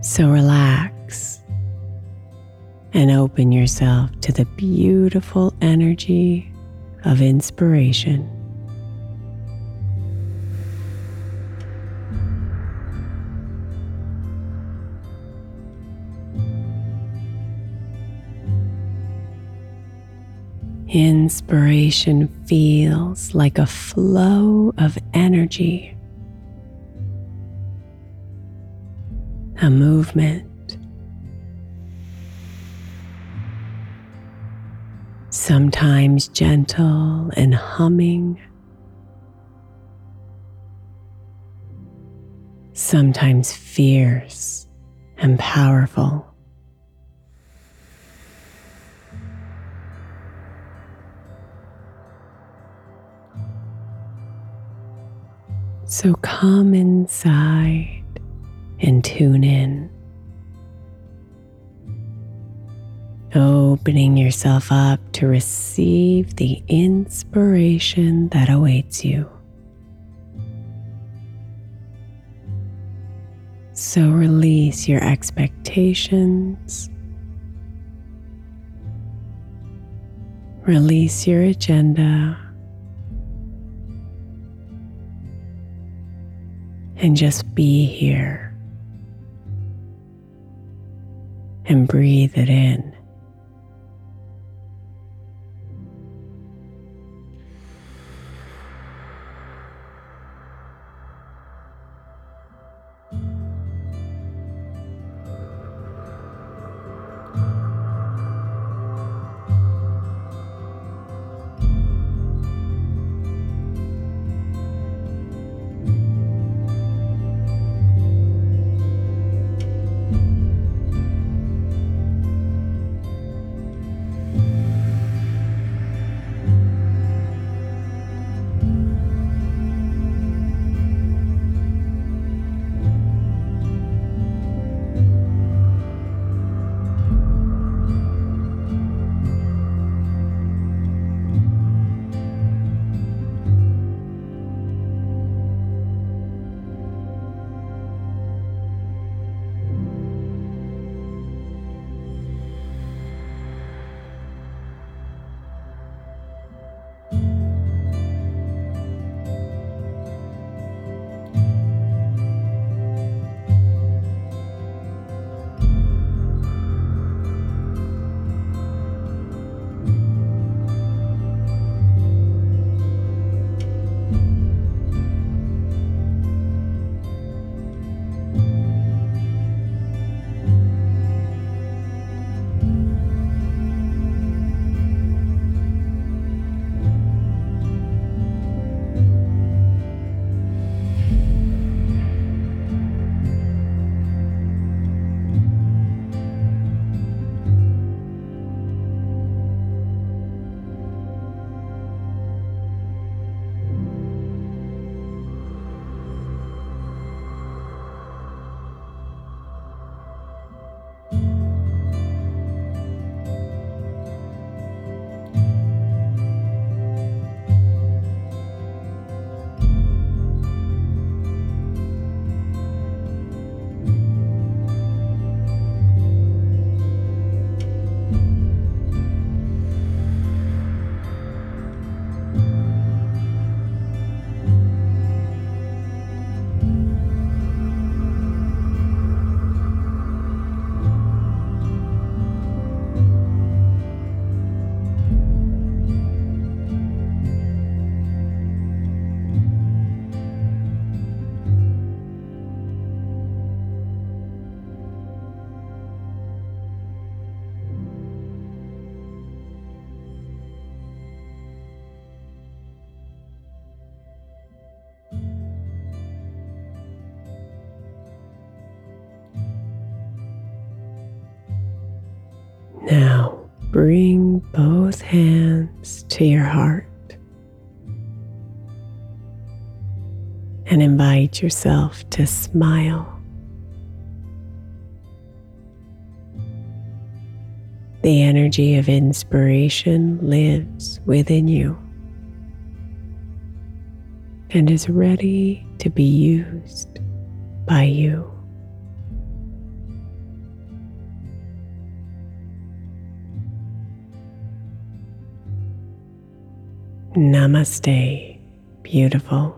So relax and open yourself to the beautiful energy of inspiration. Inspiration feels like a flow of energy a movement. Sometimes gentle and humming, sometimes fierce and powerful. So come inside and tune in. Opening yourself up to receive the inspiration that awaits you. So release your expectations. Release your agenda. and just be here and breathe it in. Bring both hands to your heart and invite yourself to smile. The energy of inspiration lives within you and is ready to be used by you. Namaste, beautiful.